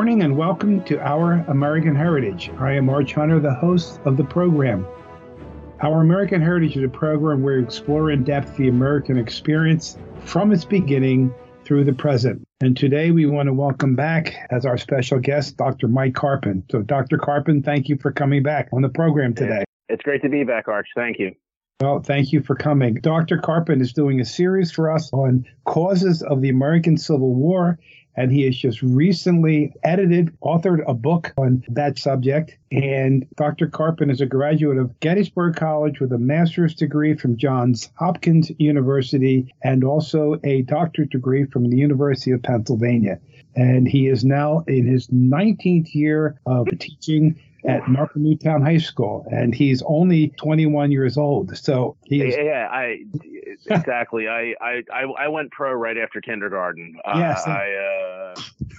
Good morning and welcome to Our American Heritage. I am Arch Hunter, the host of the program. Our American Heritage is a program where we explore in depth the American experience from its beginning through the present. And today we want to welcome back as our special guest, Dr. Mike Carpin. So, Dr. Carpin, thank you for coming back on the program today. It's great to be back, Arch. Thank you. Well, thank you for coming. Dr. Carpin is doing a series for us on causes of the American Civil War and he has just recently edited, authored a book on that subject. And Dr. Carpin is a graduate of Gettysburg College with a master's degree from Johns Hopkins University and also a doctorate degree from the University of Pennsylvania. And he is now in his 19th year of teaching at Markham Newtown High School, and he's only 21 years old. So he is. Yeah, I exactly. I, I I went pro right after kindergarten. Uh, yes. Uh, I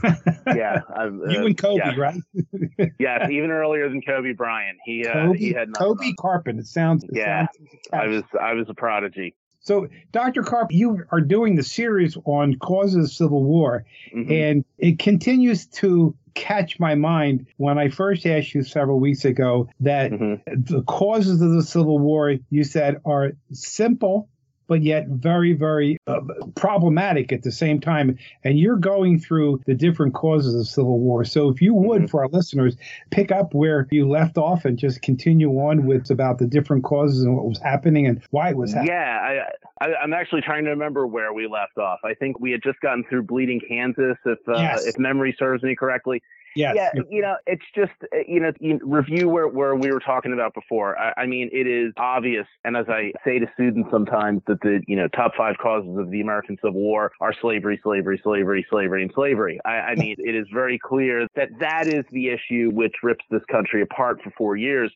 uh, yeah. I've, you and Kobe, yeah. right? yes, even earlier than Kobe Bryant. He uh, Kobe, he had Kobe Carpin. It sounds. It yeah. Sounds I was I was a prodigy. So, Dr. Carp, you are doing the series on causes of civil war, mm-hmm. and it continues to catch my mind when I first asked you several weeks ago that mm-hmm. the causes of the Civil War, you said, are simple but yet very, very uh, problematic at the same time. And you're going through the different causes of civil war. So if you would, mm-hmm. for our listeners, pick up where you left off and just continue on with about the different causes and what was happening and why it was happening. Yeah, I, I, am actually trying to remember where we left off. I think we had just gotten through Bleeding Kansas, if uh, yes. if memory serves me correctly. Yes. Yeah, you know, it's just uh, you know, review where where we were talking about before. I, I, mean, it is obvious, and as I say to students sometimes, that the you know top five causes of the American Civil War are slavery, slavery, slavery, slavery, and slavery. I, I mean, it is very clear that that is the issue which rips this country apart for four years.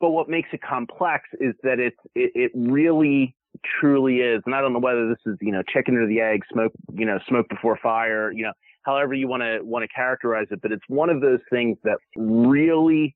But what makes it complex is that it's it, it really truly is, and I don't know whether this is you know chicken or the egg, smoke you know smoke before fire, you know however you want to want to characterize it, but it's one of those things that really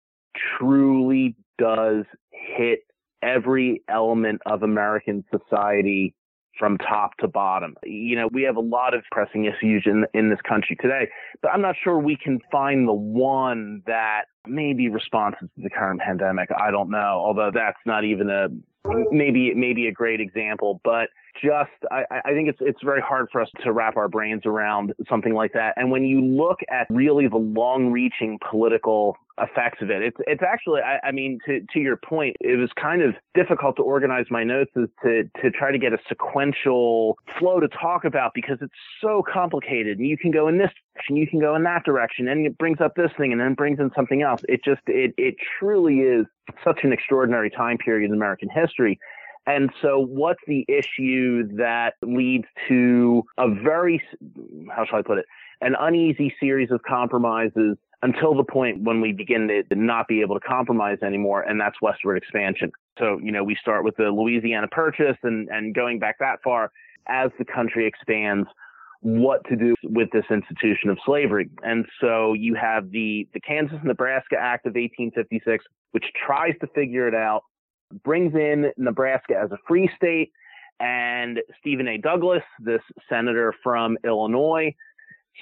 truly does hit every element of American society from top to bottom. You know, we have a lot of pressing issues in in this country today, but I'm not sure we can find the one that may be responsive to the current pandemic. I don't know, although that's not even a maybe maybe a great example, but just I, I think it's it's very hard for us to wrap our brains around something like that. And when you look at really the long-reaching political effects of it, it's it's actually I, I mean to to your point, it was kind of difficult to organize my notes as to to try to get a sequential flow to talk about because it's so complicated. And you can go in this direction, you can go in that direction, and it brings up this thing, and then brings in something else. It just it it truly is such an extraordinary time period in American history and so, what's the issue that leads to a very, how shall I put it, an uneasy series of compromises until the point when we begin to not be able to compromise anymore, and that's westward expansion. So, you know, we start with the Louisiana Purchase and, and going back that far as the country expands what to do with this institution of slavery. And so you have the, the Kansas Nebraska Act of 1856, which tries to figure it out brings in Nebraska as a free state. And Stephen A. Douglas, this senator from Illinois,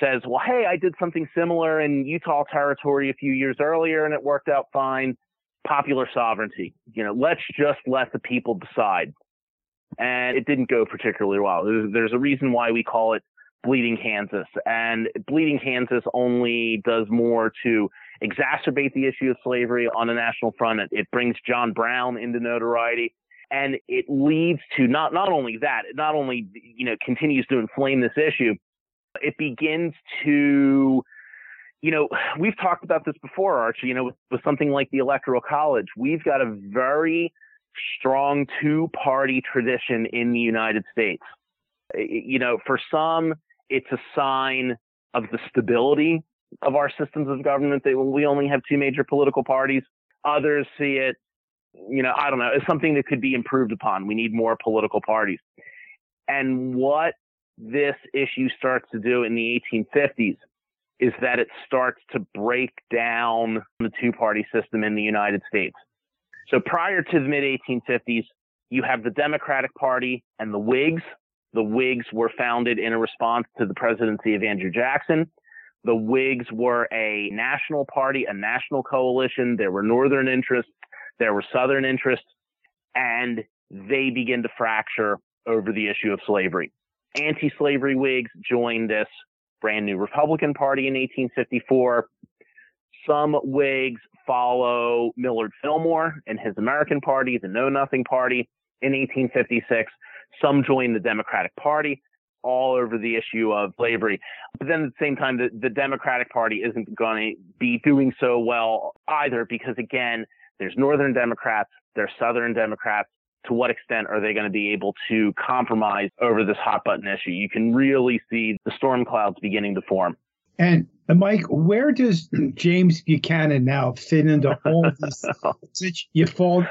says, Well, hey, I did something similar in Utah Territory a few years earlier and it worked out fine. Popular sovereignty. You know, let's just let the people decide. And it didn't go particularly well. There's a reason why we call it Bleeding Kansas. And Bleeding Kansas only does more to exacerbate the issue of slavery on a national front. It, it brings John Brown into notoriety. And it leads to not, not only that, it not only, you know, continues to inflame this issue, it begins to, you know, we've talked about this before, Archie, you know, with, with something like the Electoral College. We've got a very strong two party tradition in the United States. You know, for some, it's a sign of the stability of our systems of government that we only have two major political parties. Others see it, you know, I don't know, as something that could be improved upon. We need more political parties. And what this issue starts to do in the 1850s is that it starts to break down the two party system in the United States. So prior to the mid 1850s, you have the Democratic Party and the Whigs. The Whigs were founded in a response to the presidency of Andrew Jackson The Whigs were a national party, a national coalition. There were Northern interests, there were Southern interests, and they begin to fracture over the issue of slavery. Anti-slavery Whigs joined this brand new Republican Party in 1854. Some Whigs follow Millard Fillmore and his American Party, the Know Nothing Party, in 1856. Some join the Democratic Party all over the issue of slavery. But then at the same time, the, the Democratic Party isn't going to be doing so well either because, again, there's Northern Democrats, there's Southern Democrats. To what extent are they going to be able to compromise over this hot button issue? You can really see the storm clouds beginning to form. And uh, Mike, where does James Buchanan now fit into all this? you fall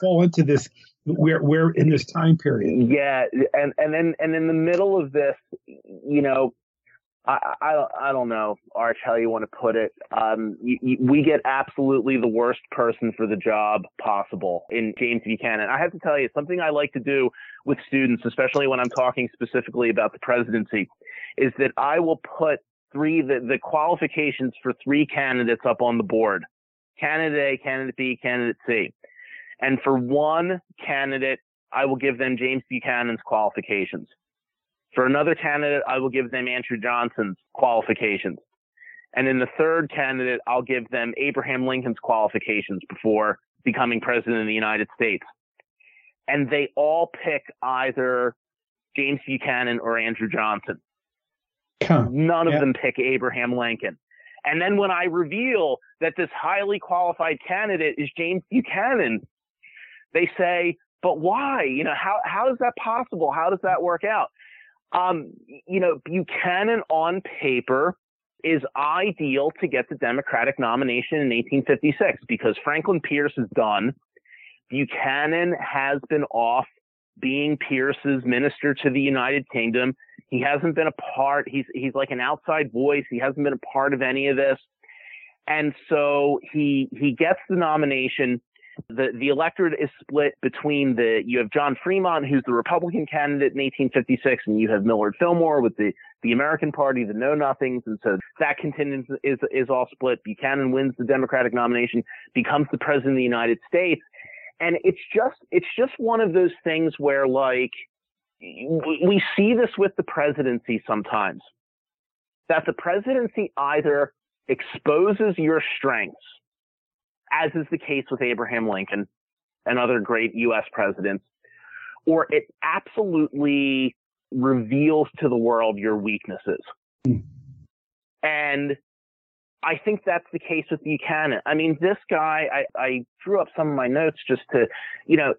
fall into this we're we're in this time period. Yeah, and and then and in the middle of this, you know, I I, I don't know, Arch, how you want to put it. Um, we get absolutely the worst person for the job possible in James Buchanan. I have to tell you something I like to do with students, especially when I'm talking specifically about the presidency, is that I will put three the, the qualifications for three candidates up on the board. Candidate A, candidate B, candidate C. And for one candidate, I will give them James Buchanan's qualifications. For another candidate, I will give them Andrew Johnson's qualifications. And in the third candidate, I'll give them Abraham Lincoln's qualifications before becoming president of the United States. And they all pick either James Buchanan or Andrew Johnson. None of them pick Abraham Lincoln. And then when I reveal that this highly qualified candidate is James Buchanan, they say, but why? You know, how, how is that possible? How does that work out? Um, you know, Buchanan on paper is ideal to get the Democratic nomination in 1856 because Franklin Pierce is done. Buchanan has been off being Pierce's minister to the United Kingdom. He hasn't been a part. He's he's like an outside voice. He hasn't been a part of any of this. And so he he gets the nomination the the electorate is split between the you have John Fremont who's the Republican candidate in 1856 and you have Millard Fillmore with the the American Party the Know Nothings and so that contingent is is all split. Buchanan wins the Democratic nomination becomes the president of the United States. And it's just it's just one of those things where like we see this with the presidency sometimes that the presidency either exposes your strengths as is the case with Abraham Lincoln and other great U.S. presidents, or it absolutely reveals to the world your weaknesses. And I think that's the case with Buchanan. I mean, this guy, I, I drew up some of my notes just to, you know,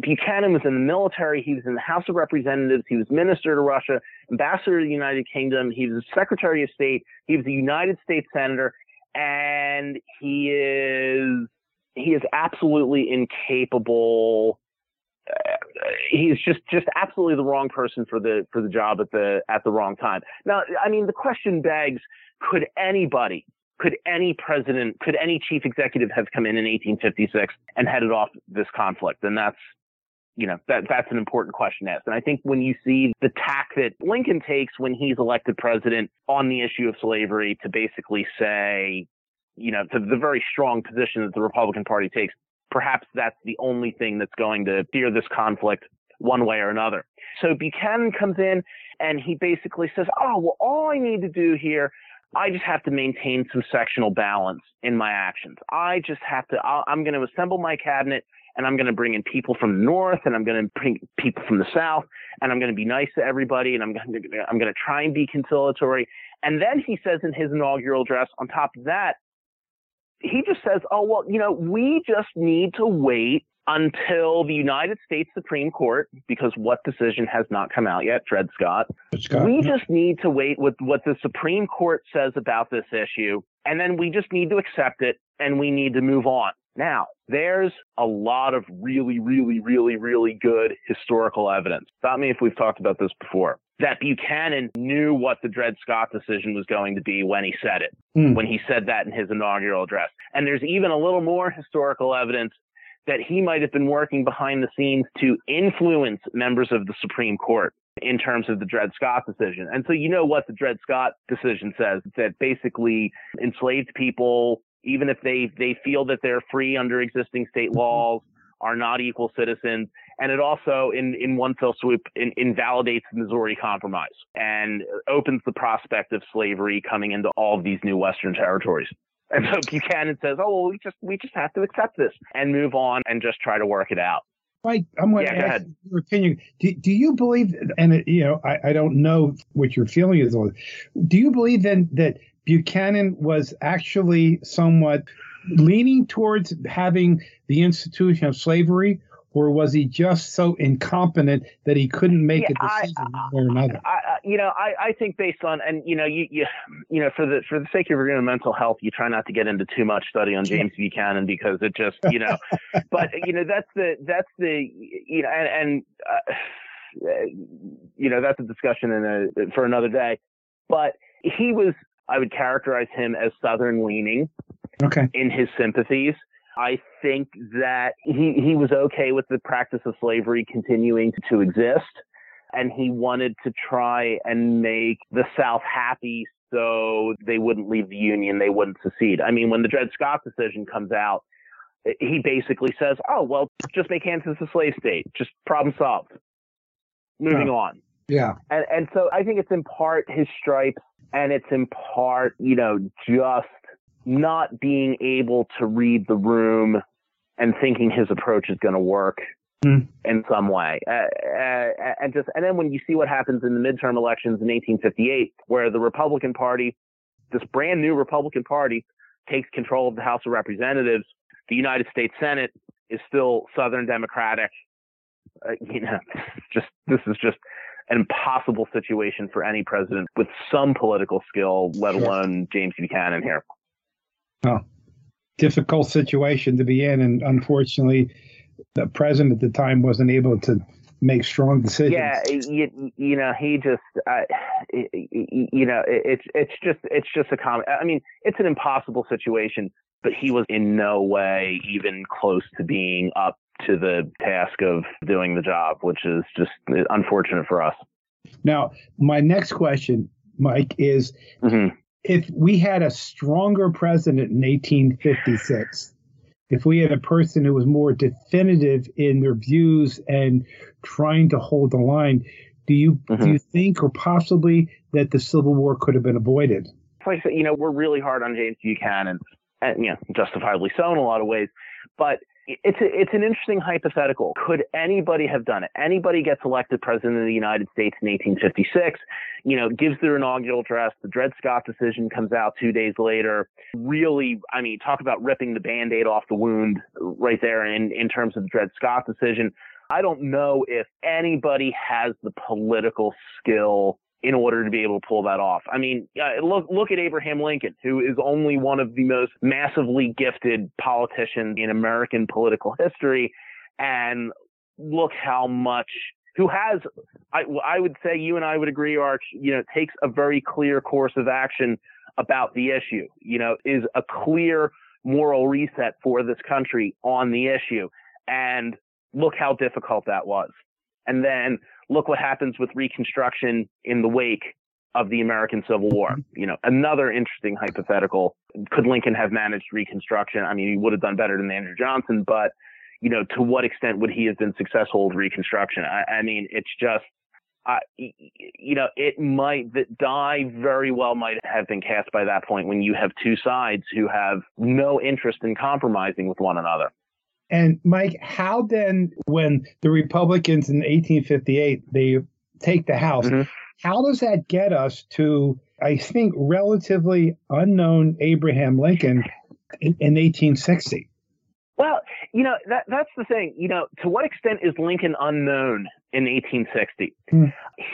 Buchanan was in the military. He was in the House of Representatives. He was minister to Russia, ambassador to the United Kingdom. He was secretary of state. He was a United States senator and he is he is absolutely incapable. Uh, he's just just absolutely the wrong person for the for the job at the at the wrong time. Now, I mean, the question begs: Could anybody, could any president, could any chief executive have come in in 1856 and headed off this conflict? And that's you know, that that's an important question to ask. And I think when you see the tack that Lincoln takes when he's elected president on the issue of slavery to basically say, you know, to the very strong position that the Republican Party takes, perhaps that's the only thing that's going to steer this conflict one way or another. So Buchanan comes in and he basically says, Oh, well, all I need to do here I just have to maintain some sectional balance in my actions. I just have to, i am going to assemble my cabinet and I'm going to bring in people from the north and I'm going to bring people from the south and I'm going to be nice to everybody and I'm going to, I'm going to try and be conciliatory. And then he says in his inaugural address, on top of that, he just says, oh, well, you know, we just need to wait until the United States Supreme Court, because what decision has not come out yet, Dred Scott. Scott. We just need to wait with what the Supreme Court says about this issue, and then we just need to accept it and we need to move on. Now, there's a lot of really, really, really, really good historical evidence. Stop me if we've talked about this before. That Buchanan knew what the Dred Scott decision was going to be when he said it, mm. when he said that in his inaugural address. And there's even a little more historical evidence that he might have been working behind the scenes to influence members of the Supreme Court in terms of the Dred Scott decision. And so you know what the Dred Scott decision says that basically enslaved people, even if they, they feel that they're free under existing state mm-hmm. laws, are not equal citizens. And it also, in, in one fell swoop, in, invalidates the Missouri Compromise and opens the prospect of slavery coming into all of these new Western territories. And so Buchanan says, "Oh, well, we just we just have to accept this and move on and just try to work it out." Mike, I'm going yeah, to ask your opinion. Do, do you believe, and it, you know, I, I don't know what your feeling is on. Do you believe then that Buchanan was actually somewhat leaning towards having the institution of slavery, or was he just so incompetent that he couldn't make yeah, a decision I, or another? I, I, you know, I, I think based on and you know, you, you you know, for the for the sake of your mental health, you try not to get into too much study on James Buchanan because it just you know, but you know that's the that's the you know and, and uh, you know that's a discussion in a for another day, but he was I would characterize him as Southern leaning. Okay. In his sympathies. I think that he, he was okay with the practice of slavery continuing to exist. And he wanted to try and make the South happy so they wouldn't leave the Union, they wouldn't secede. I mean, when the Dred Scott decision comes out, he basically says, oh, well, just make Kansas a slave state. Just problem solved. Moving on. Yeah. And, and so I think it's in part his stripes and it's in part, you know, just not being able to read the room and thinking his approach is going to work mm. in some way. Uh, uh, and just, and then when you see what happens in the midterm elections in 1858, where the Republican Party, this brand new Republican Party, takes control of the House of Representatives, the United States Senate is still Southern Democratic. Uh, you know, just this is just an impossible situation for any president with some political skill, let sure. alone James Buchanan here. Oh, difficult situation to be in, and unfortunately, the president at the time wasn't able to make strong decisions. Yeah, you, you know, he just, uh, you know, it's it's just it's just a comment. I mean, it's an impossible situation, but he was in no way even close to being up to the task of doing the job, which is just unfortunate for us. Now, my next question, Mike, is mm-hmm if we had a stronger president in 1856, if we had a person who was more definitive in their views and trying to hold the line, do you mm-hmm. do you think or possibly that the Civil War could have been avoided? Like you know, we're really hard on James Buchanan, and you know, justifiably so in a lot of ways. But it's a, it's an interesting hypothetical. Could anybody have done it? Anybody gets elected president of the United States in 1856, you know, gives their inaugural address. The Dred Scott decision comes out two days later. Really, I mean, talk about ripping the band-aid off the wound right there in, in terms of the Dred Scott decision. I don't know if anybody has the political skill in order to be able to pull that off. I mean, look look at Abraham Lincoln, who is only one of the most massively gifted politicians in American political history, and look how much who has I, I would say you and I would agree, Arch, you know, takes a very clear course of action about the issue. You know, is a clear moral reset for this country on the issue, and look how difficult that was. And then look what happens with Reconstruction in the wake of the American Civil War. Mm-hmm. You know, another interesting hypothetical. Could Lincoln have managed Reconstruction? I mean, he would have done better than Andrew Johnson, but you know, to what extent would he have been successful with Reconstruction? I, I mean, it's just, uh, you know, it might, the die very well might have been cast by that point when you have two sides who have no interest in compromising with one another. And Mike, how then, when the Republicans in 1858 they take the House, mm-hmm. how does that get us to, I think, relatively unknown Abraham Lincoln in, in 1860? Well, you know that that's the thing. You know, to what extent is Lincoln unknown in 1860? Hmm.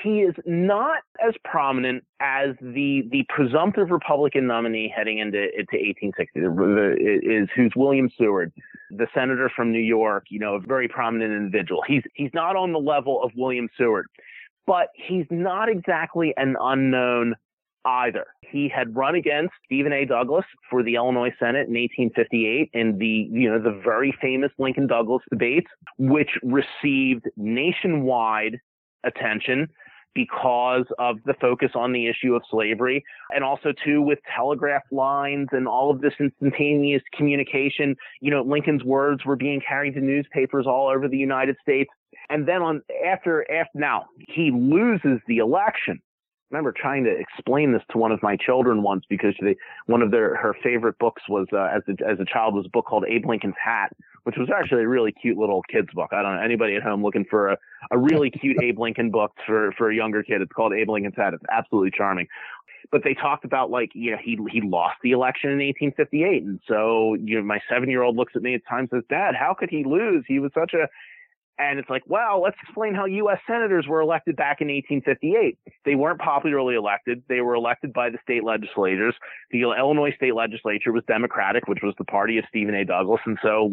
He is not as prominent as the the presumptive Republican nominee heading into into 1860. Is who's William Seward, the senator from New York. You know, a very prominent individual. He's he's not on the level of William Seward, but he's not exactly an unknown either. He had run against Stephen A. Douglas for the Illinois Senate in 1858 in the, you know, the very famous Lincoln Douglas debates, which received nationwide attention because of the focus on the issue of slavery and also too with telegraph lines and all of this instantaneous communication. You know lincoln's words were being carried to newspapers all over the united states. And then on after after now he loses the election. I remember trying to explain this to one of my children once because they, one of their her favorite books was uh, as a, as a child was a book called Abe Lincoln's Hat, which was actually a really cute little kids book. I don't know anybody at home looking for a, a really cute Abe Lincoln book for for a younger kid. It's called Abe Lincoln's Hat. It's absolutely charming. But they talked about like you know he he lost the election in 1858, and so you know my seven year old looks at me at times and says, "Dad, how could he lose? He was such a and it's like, well, let's explain how U.S. senators were elected back in 1858. They weren't popularly elected. They were elected by the state legislatures. The Illinois state legislature was Democratic, which was the party of Stephen A. Douglas. And so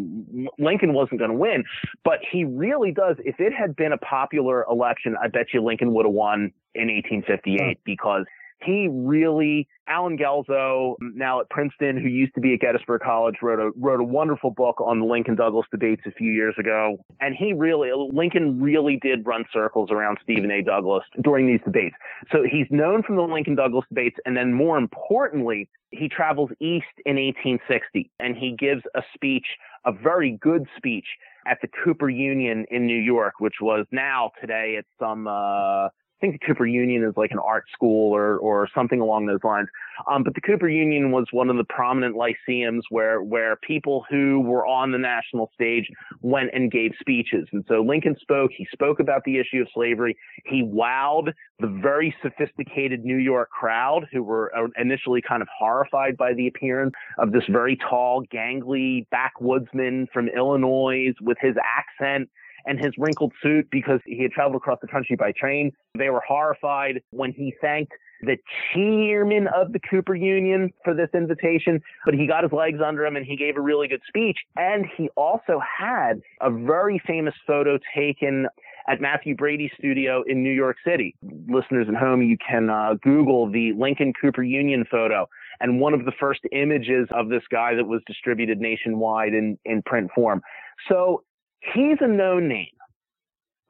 Lincoln wasn't going to win. But he really does. If it had been a popular election, I bet you Lincoln would have won in 1858 hmm. because he really, Allen Guelzo, now at Princeton, who used to be at Gettysburg College, wrote a wrote a wonderful book on the Lincoln Douglas debates a few years ago. And he really, Lincoln really did run circles around Stephen A. Douglas during these debates. So he's known from the Lincoln Douglas debates, and then more importantly, he travels east in 1860 and he gives a speech, a very good speech at the Cooper Union in New York, which was now today it's some uh, think the Cooper Union is like an art school or or something along those lines. Um, but the Cooper Union was one of the prominent lyceums where where people who were on the national stage went and gave speeches. And so Lincoln spoke. He spoke about the issue of slavery. He wowed the very sophisticated New York crowd who were uh, initially kind of horrified by the appearance of this very tall, gangly backwoodsman from Illinois with his accent and his wrinkled suit because he had traveled across the country by train. They were horrified when he thanked the chairman of the Cooper Union for this invitation, but he got his legs under him and he gave a really good speech. And he also had a very famous photo taken at Mathew Brady's studio in New York City. Listeners at home, you can uh, Google the Lincoln Cooper Union photo. And one of the first images of this guy that was distributed nationwide in, in print form. So He's a known name.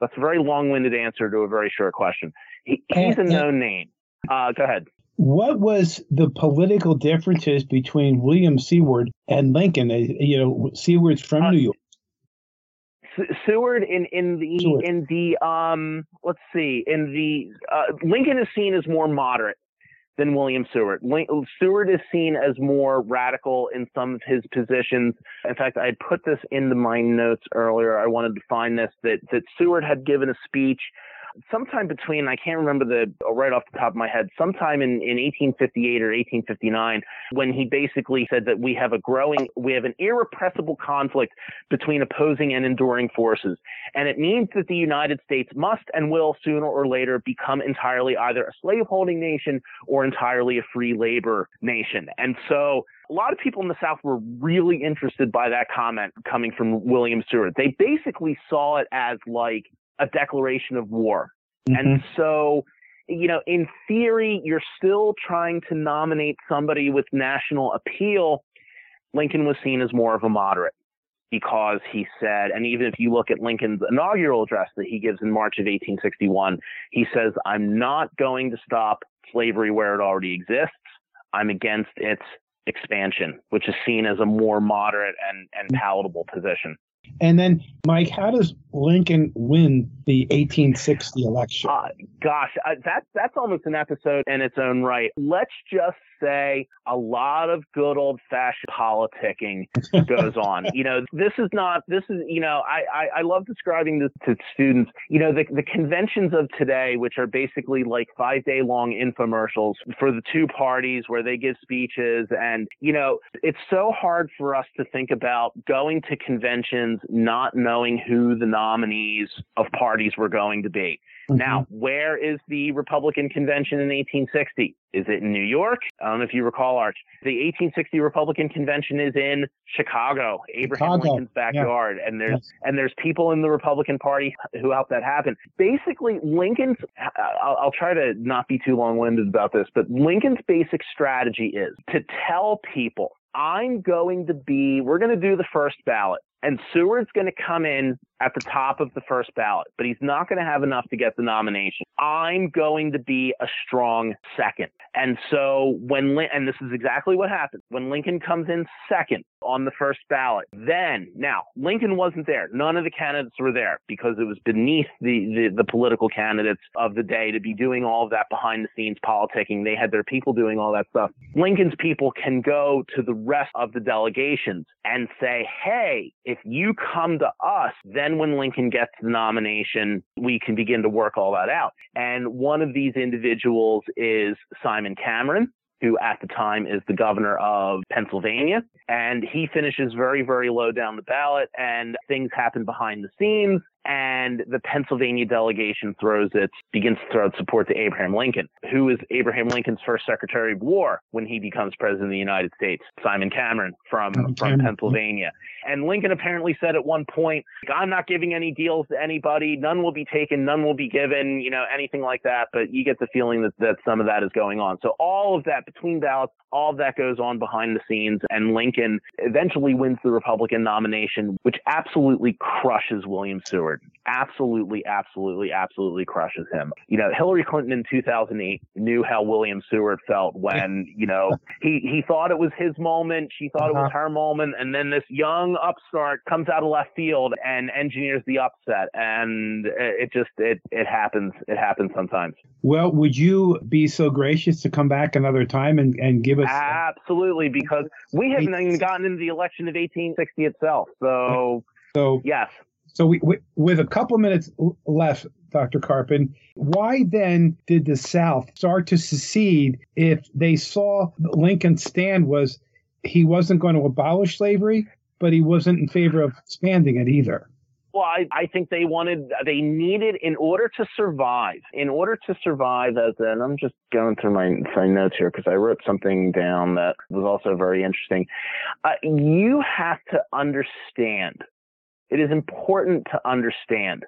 That's a very long-winded answer to a very short question. He, he's a known name. Uh, go ahead. What was the political differences between William Seward and Lincoln? Uh, you know, Seward's from uh, New York. Seward in in the Seward. in the um let's see in the uh, Lincoln is seen as more moderate than William Seward. Seward is seen as more radical in some of his positions. In fact, I put this into my notes earlier. I wanted to find this that that Seward had given a speech sometime between I can't remember the oh, right off the top of my head, sometime in, in 1858 or 1859, when he basically said that we have a growing, we have an irrepressible conflict between opposing and enduring forces, and it means that the United States must and will sooner or later become entirely either a slaveholding nation or entirely a free labor nation, and so a lot of people in the South were really interested by that comment coming from William Seward. They basically saw it as like a declaration of war. Mm-hmm. And so, you know, in theory, you're still trying to nominate somebody with national appeal. Lincoln was seen as more of a moderate because he said, and even if you look at Lincoln's inaugural address that he gives in March of 1861, he says, I'm not going to stop slavery where it already exists. I'm against its expansion, which is seen as a more moderate and, and palatable position. And then, Mike, how does Lincoln win the 1860 election? Uh, gosh, uh, that's that's almost an episode in its own right. Let's just say a lot of good old fashioned politicking goes on. you know, this is not, this is, you know, I, I, I love describing this to students. You know, the, the conventions of today, which are basically like five day long infomercials for the two parties where they give speeches. And, you know, it's so hard for us to think about going to conventions not knowing who the nominees of parties were going to be Mm-hmm. Now, where is the Republican convention in 1860? Is it in New York? I don't know if you recall, Arch. The 1860 Republican convention is in Chicago, Abraham Chicago. Lincoln's backyard, yeah. and there's yes. and there's people in the Republican Party who helped that happen. Basically, Lincoln's. I'll, I'll try to not be too long-winded about this, but Lincoln's basic strategy is to tell people I'm going to be, we're going to do the first ballot. And Seward's going to come in at the top of the first ballot, but he's not going to have enough to get the nomination. I'm going to be a strong second. And so when, and this is exactly what happens When Lincoln comes in second on the first ballot, then, now, Lincoln wasn't there. None of the candidates were there because it was beneath the, the, the political candidates of the day to be doing all of that behind the scenes politicking. They had their people doing all that stuff. Lincoln's people can go to the rest of the delegations and say, hey, if you come to us, then when Lincoln gets the nomination, we can begin to work all that out. And one of these individuals is Simon Cameron who at the time is the governor of Pennsylvania. And he finishes very, very low down the ballot, and things happen behind the scenes and the Pennsylvania delegation throws its begins to throw its support to Abraham Lincoln, who is Abraham Lincoln's first Secretary of War when he becomes President of the United States, Simon Cameron from from Cameron. Pennsylvania. And Lincoln apparently said at one point, "I'm not giving any deals to anybody. None will be taken. None will be given. You know, anything like that." But you get the feeling that that some of that is going on. So all of that between ballots, all of that goes on behind the scenes, and Lincoln eventually wins the Republican nomination, which absolutely crushes William Seward. Absolutely, absolutely, absolutely crushes him. You know, Hillary Clinton in 2008 knew how William Seward felt when, you know, he, he thought it was his moment. She thought uh-huh. it was uh-huh. her moment. And then this young upstart comes out of left field and engineers the upset. And it just, it, it happens. It happens sometimes. Well, would you be so gracious to come back another time and, and give us? Absolutely, because we haven't even gotten into the election of 1860 itself. So, so yes. So, we, we, with a couple minutes left, Dr. Carpin, why then did the South start to secede if they saw Lincoln's stand was he wasn't going to abolish slavery, but he wasn't in favor of expanding it either? Well, I, I think they wanted, they needed, in order to survive, in order to survive as an, I'm just going through my, my notes here because I wrote something down that was also very interesting. Uh, you have to understand, it is important to understand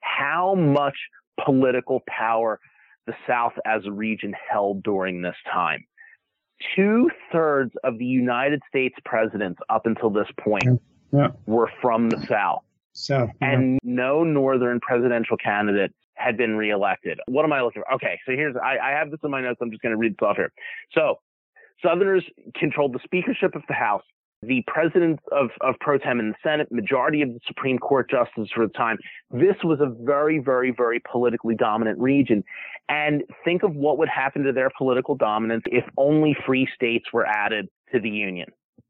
how much political power the South as a region held during this time. Two thirds of the United States presidents up until this point yeah. were from the South. So, yeah. and no Northern presidential candidate had been reelected. What am I looking for? Okay, so here's I, I have this in my notes. I'm just going to read this off here. So, Southerners controlled the speakership of the House, the president of, of pro tem in the Senate, majority of the Supreme Court justices for the time. This was a very, very, very politically dominant region. And think of what would happen to their political dominance if only free states were added to the Union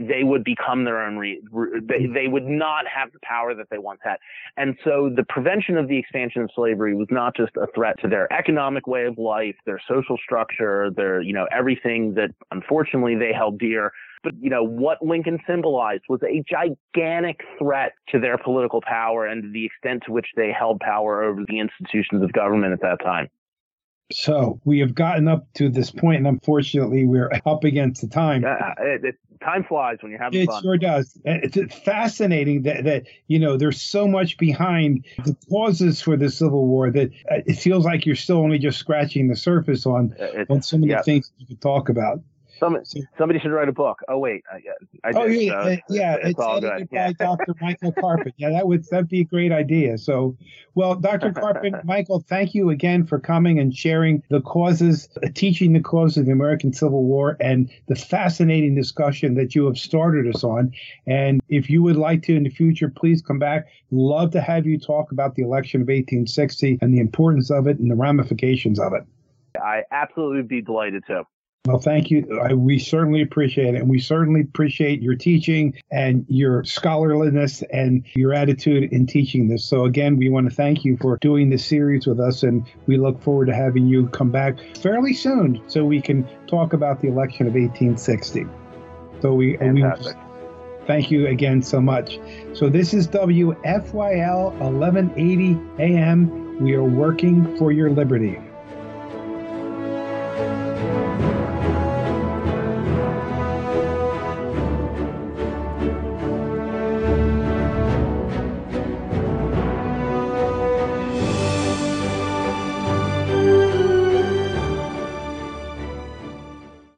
they would become their own re, they, they would not have the power that they once had and so the prevention of the expansion of slavery was not just a threat to their economic way of life their social structure their you know everything that unfortunately they held dear but you know what lincoln symbolized was a gigantic threat to their political power and the extent to which they held power over the institutions of government at that time so we have gotten up to this point, and unfortunately, we're up against the time. Yeah, it, it, time flies when you're having it fun. It sure does. It's fascinating that, that you know there's so much behind the causes for the Civil War that uh, it feels like you're still only just scratching the surface on on some of the things you could talk about. Some, somebody should write a book. Oh wait, I, I oh yeah, so yeah, it's, it's, all good. by yeah. Dr. Michael Carpin. Yeah, that would that'd be a great idea. So, well, Dr. Carpin, Michael, thank you again for coming and sharing the causes, uh, teaching the causes of the American Civil War, and the fascinating discussion that you have started us on. And if you would like to in the future, please come back. Love to have you talk about the election of 1860 and the importance of it and the ramifications of it. I absolutely would be delighted to. Well, thank you. I, we certainly appreciate it. And we certainly appreciate your teaching and your scholarliness and your attitude in teaching this. So, again, we want to thank you for doing this series with us. And we look forward to having you come back fairly soon so we can talk about the election of 1860. So, we, we thank you again so much. So, this is WFYL 1180 AM We are working for your liberty.